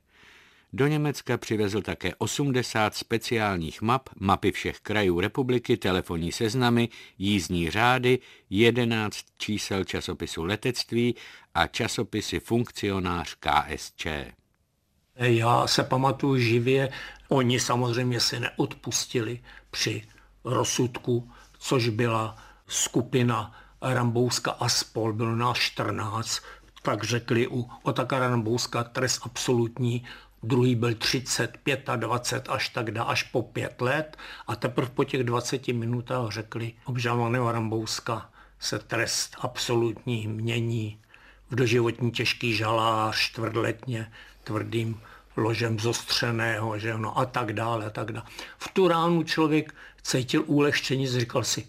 Do Německa přivezl také 80 speciálních map, mapy všech krajů republiky, telefonní seznamy, jízdní řády, 11 čísel časopisu letectví a časopisy funkcionář KSČ. Já se pamatuju živě, oni samozřejmě si neodpustili při rozsudku, což byla skupina Rambouska a spol, bylo nás 14, tak řekli u Otaka Rambouska trest absolutní, druhý byl 30, 25 až tak dá, až po pět let a teprve po těch 20 minutách řekli obžalovaného Rambouska se trest absolutní mění v doživotní těžký žalář čtvrtletně tvrdým ložem zostřeného, že no a tak dále, a tak dále. V tu ránu člověk cítil úlehčení, říkal si,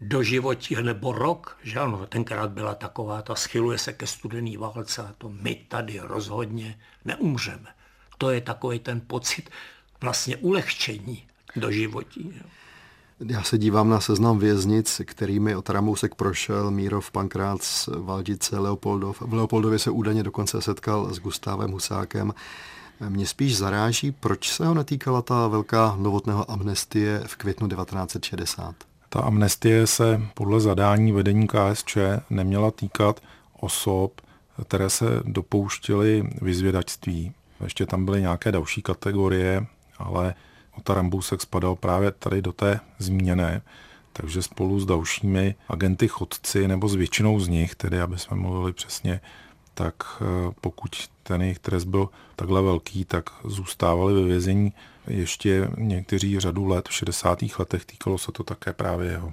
do životí nebo rok, že ano, tenkrát byla taková, ta schyluje se ke studený válce a to my tady rozhodně neumřeme. To je takový ten pocit vlastně ulehčení do životí. Já se dívám na seznam věznic, kterými od Ramousek prošel Mírov, Pankrác, Valdice, Leopoldov. V Leopoldově se údajně dokonce setkal s Gustávem Husákem. Mě spíš zaráží, proč se ho netýkala ta velká novotného amnestie v květnu 1960. Ta amnestie se podle zadání vedení KSČ neměla týkat osob, které se dopouštěly vyzvědačství. Ještě tam byly nějaké další kategorie, ale Ota Rambusek spadal právě tady do té zmíněné, takže spolu s dalšími agenty chodci, nebo s většinou z nich, tedy aby jsme mluvili přesně, tak eh, pokud ten jejich trest byl takhle velký, tak zůstávali ve vězení ještě někteří řadu let, v 60. letech týkalo se to také právě jeho.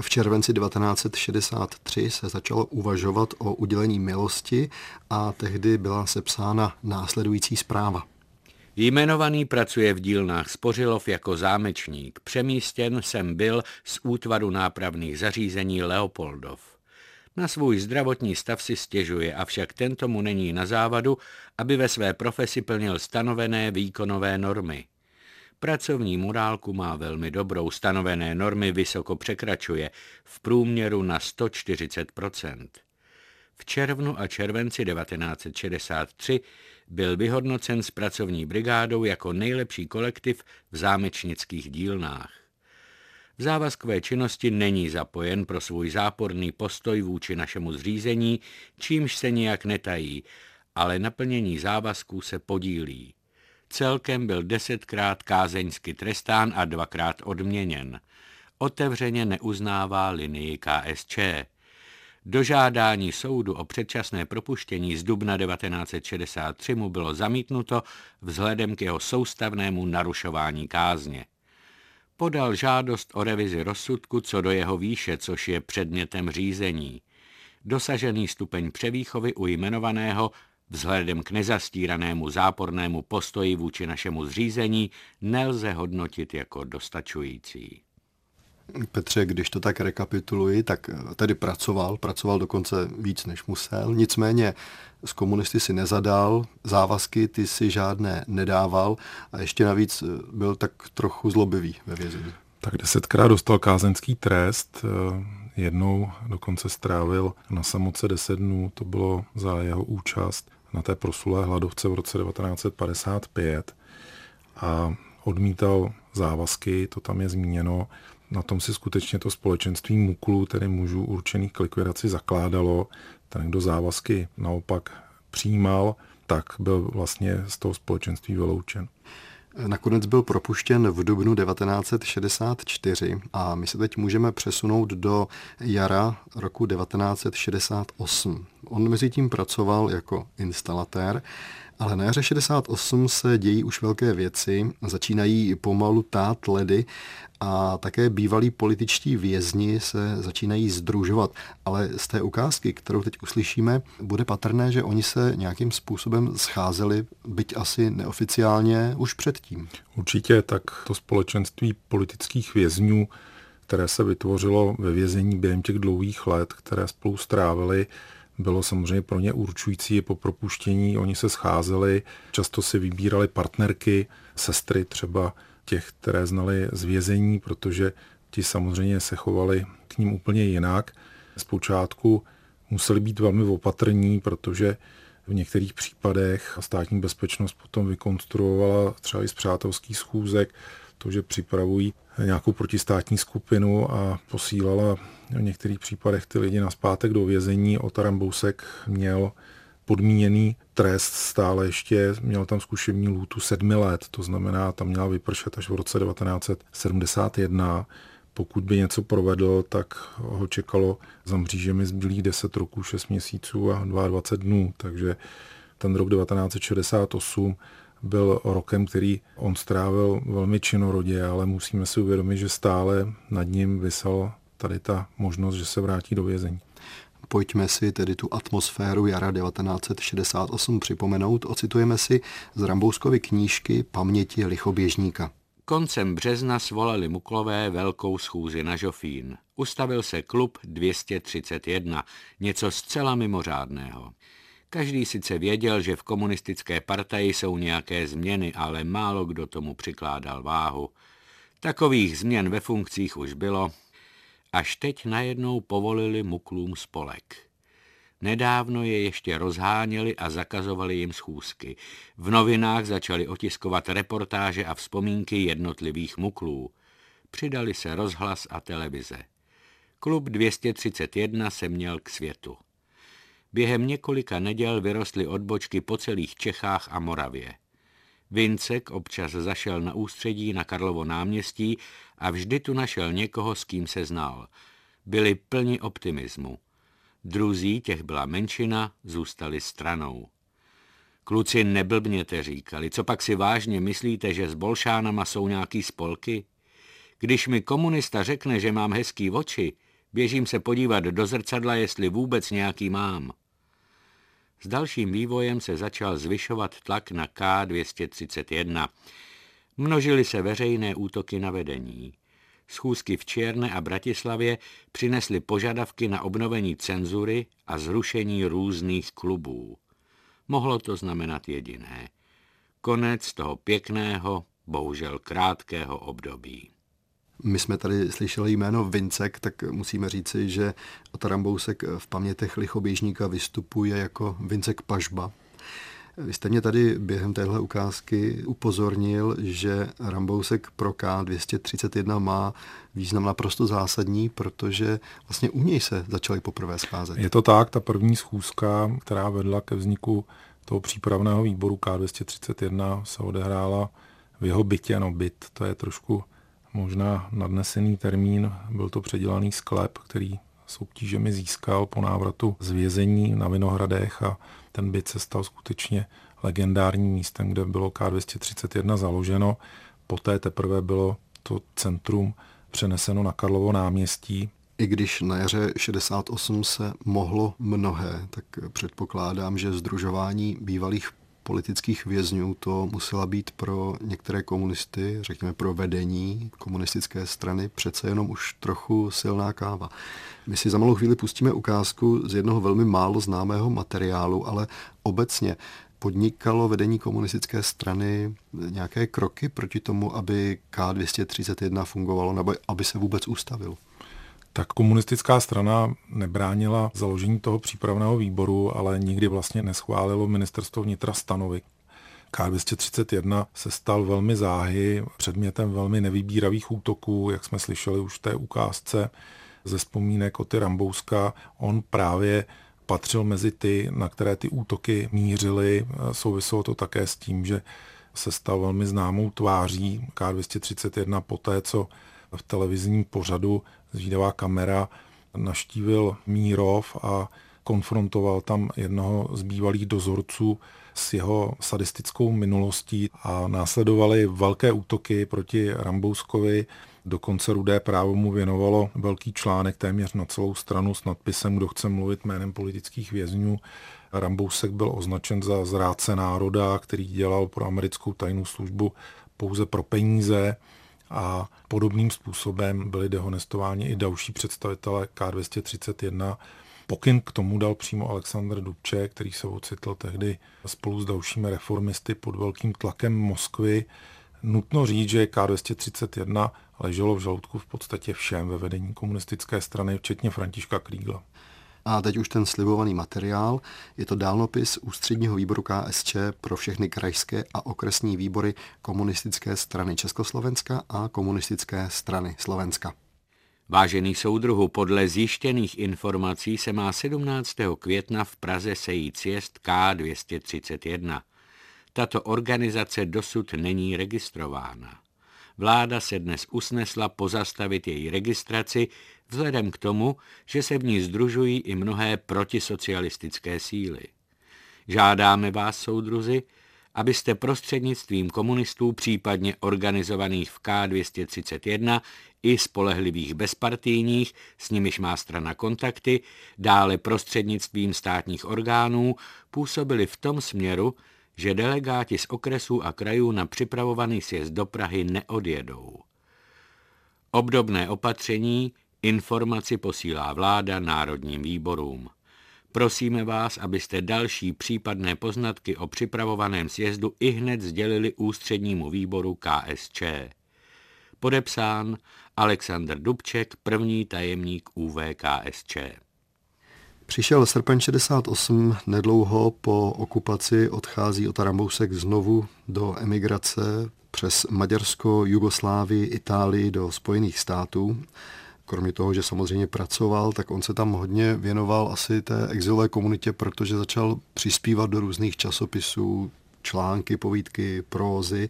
V červenci 1963 se začalo uvažovat o udělení milosti a tehdy byla sepsána následující zpráva. Jmenovaný pracuje v dílnách Spořilov jako zámečník. Přemístěn jsem byl z útvaru nápravných zařízení Leopoldov. Na svůj zdravotní stav si stěžuje, avšak tento mu není na závadu, aby ve své profesi plnil stanovené výkonové normy. Pracovní morálku má velmi dobrou, stanovené normy vysoko překračuje, v průměru na 140% V červnu a červenci 1963 byl vyhodnocen s pracovní brigádou jako nejlepší kolektiv v zámečnických dílnách. V závazkové činnosti není zapojen pro svůj záporný postoj vůči našemu zřízení, čímž se nijak netají, ale naplnění závazků se podílí. Celkem byl desetkrát kázeňsky trestán a dvakrát odměněn. Otevřeně neuznává linii KSČ. Dožádání soudu o předčasné propuštění z dubna 1963 mu bylo zamítnuto vzhledem k jeho soustavnému narušování kázně. Podal žádost o revizi rozsudku co do jeho výše, což je předmětem řízení. Dosažený stupeň převýchovy u jmenovaného vzhledem k nezastíranému zápornému postoji vůči našemu zřízení nelze hodnotit jako dostačující. Petře, když to tak rekapituluji, tak eh, tedy pracoval, pracoval dokonce víc, než musel. Nicméně s komunisty si nezadal, závazky ty si žádné nedával a ještě navíc eh, byl tak trochu zlobivý ve vězení. Tak desetkrát dostal kázenský trest, eh, jednou dokonce strávil na samoce deset dnů, to bylo za jeho účast na té prosulé hladovce v roce 1955 a odmítal závazky, to tam je zmíněno, na tom si skutečně to společenství muklů, tedy mužů určených k likvidaci, zakládalo. Ten, kdo závazky naopak přijímal, tak byl vlastně z toho společenství vyloučen. Nakonec byl propuštěn v dubnu 1964 a my se teď můžeme přesunout do jara roku 1968. On mezi tím pracoval jako instalatér ale na jaře 68 se dějí už velké věci, začínají pomalu tát ledy a také bývalí političtí vězni se začínají združovat. Ale z té ukázky, kterou teď uslyšíme, bude patrné, že oni se nějakým způsobem scházeli, byť asi neoficiálně, už předtím. Určitě tak to společenství politických vězňů které se vytvořilo ve vězení během těch dlouhých let, které spolu strávili, bylo samozřejmě pro ně určující po propuštění. Oni se scházeli, často si vybírali partnerky, sestry třeba těch, které znali z vězení, protože ti samozřejmě se chovali k ním úplně jinak. Zpočátku museli být velmi opatrní, protože v některých případech státní bezpečnost potom vykonstruovala třeba i z přátelských schůzek to, že připravují nějakou protistátní skupinu a posílala v některých případech ty lidi na zpátek do vězení. Otaram Bousek měl podmíněný trest stále ještě, měl tam zkušební lůtu sedmi let, to znamená, tam měla vypršet až v roce 1971. Pokud by něco provedl, tak ho čekalo za mřížemi zbylých 10 roků, 6 měsíců a 22 dnů, takže ten rok 1968 byl rokem, který on strávil velmi činorodě, ale musíme si uvědomit, že stále nad ním vysel tady ta možnost, že se vrátí do vězení. Pojďme si tedy tu atmosféru jara 1968 připomenout. Ocitujeme si z Rambouskovy knížky Paměti lichoběžníka. Koncem března svolali Muklové velkou schůzi na Žofín. Ustavil se klub 231, něco zcela mimořádného. Každý sice věděl, že v komunistické partaji jsou nějaké změny, ale málo kdo tomu přikládal váhu. Takových změn ve funkcích už bylo, až teď najednou povolili muklům spolek. Nedávno je ještě rozháněli a zakazovali jim schůzky. V novinách začali otiskovat reportáže a vzpomínky jednotlivých muklů. Přidali se rozhlas a televize. Klub 231 se měl k světu. Během několika neděl vyrostly odbočky po celých Čechách a Moravě. Vincek občas zašel na ústředí na Karlovo náměstí a vždy tu našel někoho, s kým se znal. Byli plni optimismu. Druzí, těch byla menšina, zůstali stranou. Kluci neblbněte, říkali, co pak si vážně myslíte, že s bolšánama jsou nějaký spolky? Když mi komunista řekne, že mám hezký oči, běžím se podívat do zrcadla, jestli vůbec nějaký mám. S dalším vývojem se začal zvyšovat tlak na K231. Množily se veřejné útoky na vedení. Schůzky v Černe a Bratislavě přinesly požadavky na obnovení cenzury a zrušení různých klubů. Mohlo to znamenat jediné. Konec toho pěkného, bohužel krátkého období. My jsme tady slyšeli jméno Vincek, tak musíme říci, že Otarambousek v pamětech lichoběžníka vystupuje jako Vincek Pažba. Vy jste mě tady během téhle ukázky upozornil, že Rambousek pro K231 má význam naprosto zásadní, protože vlastně u něj se začaly poprvé scházet. Je to tak, ta první schůzka, která vedla ke vzniku toho přípravného výboru K231 se odehrála v jeho bytě, no byt, to je trošku možná nadnesený termín, byl to předělaný sklep, který soutížemi získal po návratu z vězení na Vinohradech a ten byt se stal skutečně legendárním místem, kde bylo K231 založeno. Poté teprve bylo to centrum přeneseno na Karlovo náměstí. I když na jaře 68 se mohlo mnohé, tak předpokládám, že združování bývalých politických vězňů to musela být pro některé komunisty, řekněme pro vedení komunistické strany, přece jenom už trochu silná káva. My si za malou chvíli pustíme ukázku z jednoho velmi málo známého materiálu, ale obecně podnikalo vedení komunistické strany nějaké kroky proti tomu, aby K231 fungovalo nebo aby se vůbec ustavil? Tak komunistická strana nebránila založení toho přípravného výboru, ale nikdy vlastně neschválilo ministerstvo vnitra stanovy. K231 se stal velmi záhy, předmětem velmi nevybíravých útoků, jak jsme slyšeli už v té ukázce ze vzpomínek o ty Rambouska. On právě patřil mezi ty, na které ty útoky mířily. Souviselo to také s tím, že se stal velmi známou tváří K231 poté, co v televizním pořadu zvídavá kamera naštívil Mírov a konfrontoval tam jednoho z bývalých dozorců s jeho sadistickou minulostí a následovaly velké útoky proti Rambouskovi. Dokonce Rudé právo mu věnovalo velký článek téměř na celou stranu s nadpisem Kdo chce mluvit jménem politických vězňů. Rambousek byl označen za zrádce národa, který dělal pro americkou tajnou službu pouze pro peníze a podobným způsobem byli dehonestováni i další představitelé K231. Pokyn k tomu dal přímo Aleksandr Dubče, který se ocitl tehdy spolu s dalšími reformisty pod velkým tlakem Moskvy. Nutno říct, že K231 leželo v žaludku v podstatě všem ve vedení komunistické strany, včetně Františka Krígla. A teď už ten slibovaný materiál. Je to dálnopis Ústředního výboru KSČ pro všechny krajské a okresní výbory komunistické strany Československa a komunistické strany Slovenska. Vážený soudruhu, podle zjištěných informací se má 17. května v Praze sejít sjezd K231. Tato organizace dosud není registrována. Vláda se dnes usnesla pozastavit její registraci vzhledem k tomu, že se v ní združují i mnohé protisocialistické síly. Žádáme vás, soudruzi, abyste prostřednictvím komunistů, případně organizovaných v K231 i spolehlivých bezpartijních, s nimiž má strana kontakty, dále prostřednictvím státních orgánů, působili v tom směru, že delegáti z okresů a krajů na připravovaný sjezd do Prahy neodjedou. Obdobné opatření informaci posílá vláda národním výborům. Prosíme vás, abyste další případné poznatky o připravovaném sjezdu i hned sdělili ústřednímu výboru KSČ. Podepsán Aleksandr Dubček, první tajemník UVKSČ. Přišel srpen 68, nedlouho po okupaci odchází Otarambousek znovu do emigrace přes Maďarsko, Jugoslávii, Itálii do Spojených států. Kromě toho, že samozřejmě pracoval, tak on se tam hodně věnoval asi té exilové komunitě, protože začal přispívat do různých časopisů, články, povídky, prózy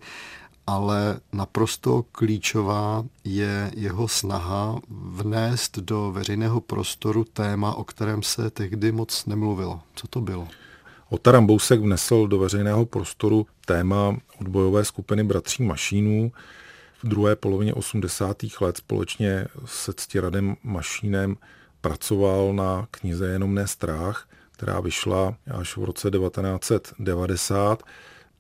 ale naprosto klíčová je jeho snaha vnést do veřejného prostoru téma, o kterém se tehdy moc nemluvilo. Co to bylo? Otaram Bousek vnesl do veřejného prostoru téma odbojové skupiny Bratří Mašínů. V druhé polovině 80. let společně se Ctiradem Mašínem pracoval na knize Jenom ne strach, která vyšla až v roce 1990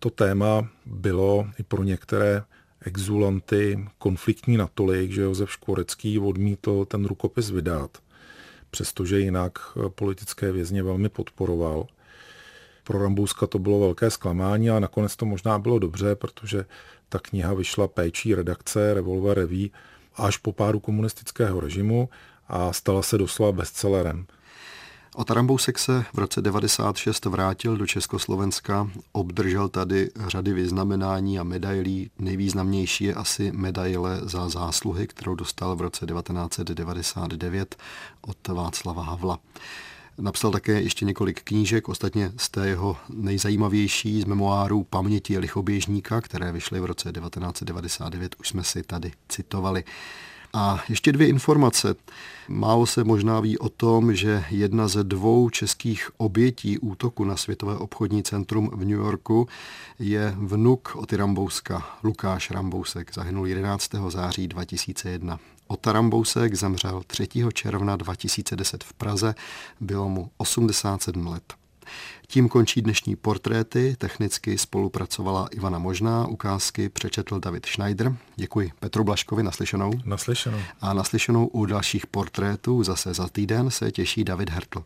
to téma bylo i pro některé exulanty konfliktní natolik, že Josef Škvorecký odmítl ten rukopis vydat, přestože jinak politické vězně velmi podporoval. Pro Rambouska to bylo velké zklamání, a nakonec to možná bylo dobře, protože ta kniha vyšla péčí redakce Revolver Revue až po pádu komunistického režimu a stala se doslova bestsellerem. Otarambousek se v roce 96 vrátil do Československa, obdržel tady řady vyznamenání a medailí. Nejvýznamnější je asi medaile za zásluhy, kterou dostal v roce 1999 od Václava Havla. Napsal také ještě několik knížek, ostatně z té jeho nejzajímavější z memoárů Paměti lichoběžníka, které vyšly v roce 1999, už jsme si tady citovali. A ještě dvě informace. Málo se možná ví o tom, že jedna ze dvou českých obětí útoku na Světové obchodní centrum v New Yorku je vnuk Oty Rambouska, Lukáš Rambousek, zahynul 11. září 2001. Ota Rambousek zemřel 3. června 2010 v Praze, bylo mu 87 let. Tím končí dnešní portréty. Technicky spolupracovala Ivana Možná, ukázky přečetl David Schneider. Děkuji Petru Blaškovi, naslyšenou. Naslyšenou. A naslyšenou u dalších portrétů zase za týden se těší David Hertl.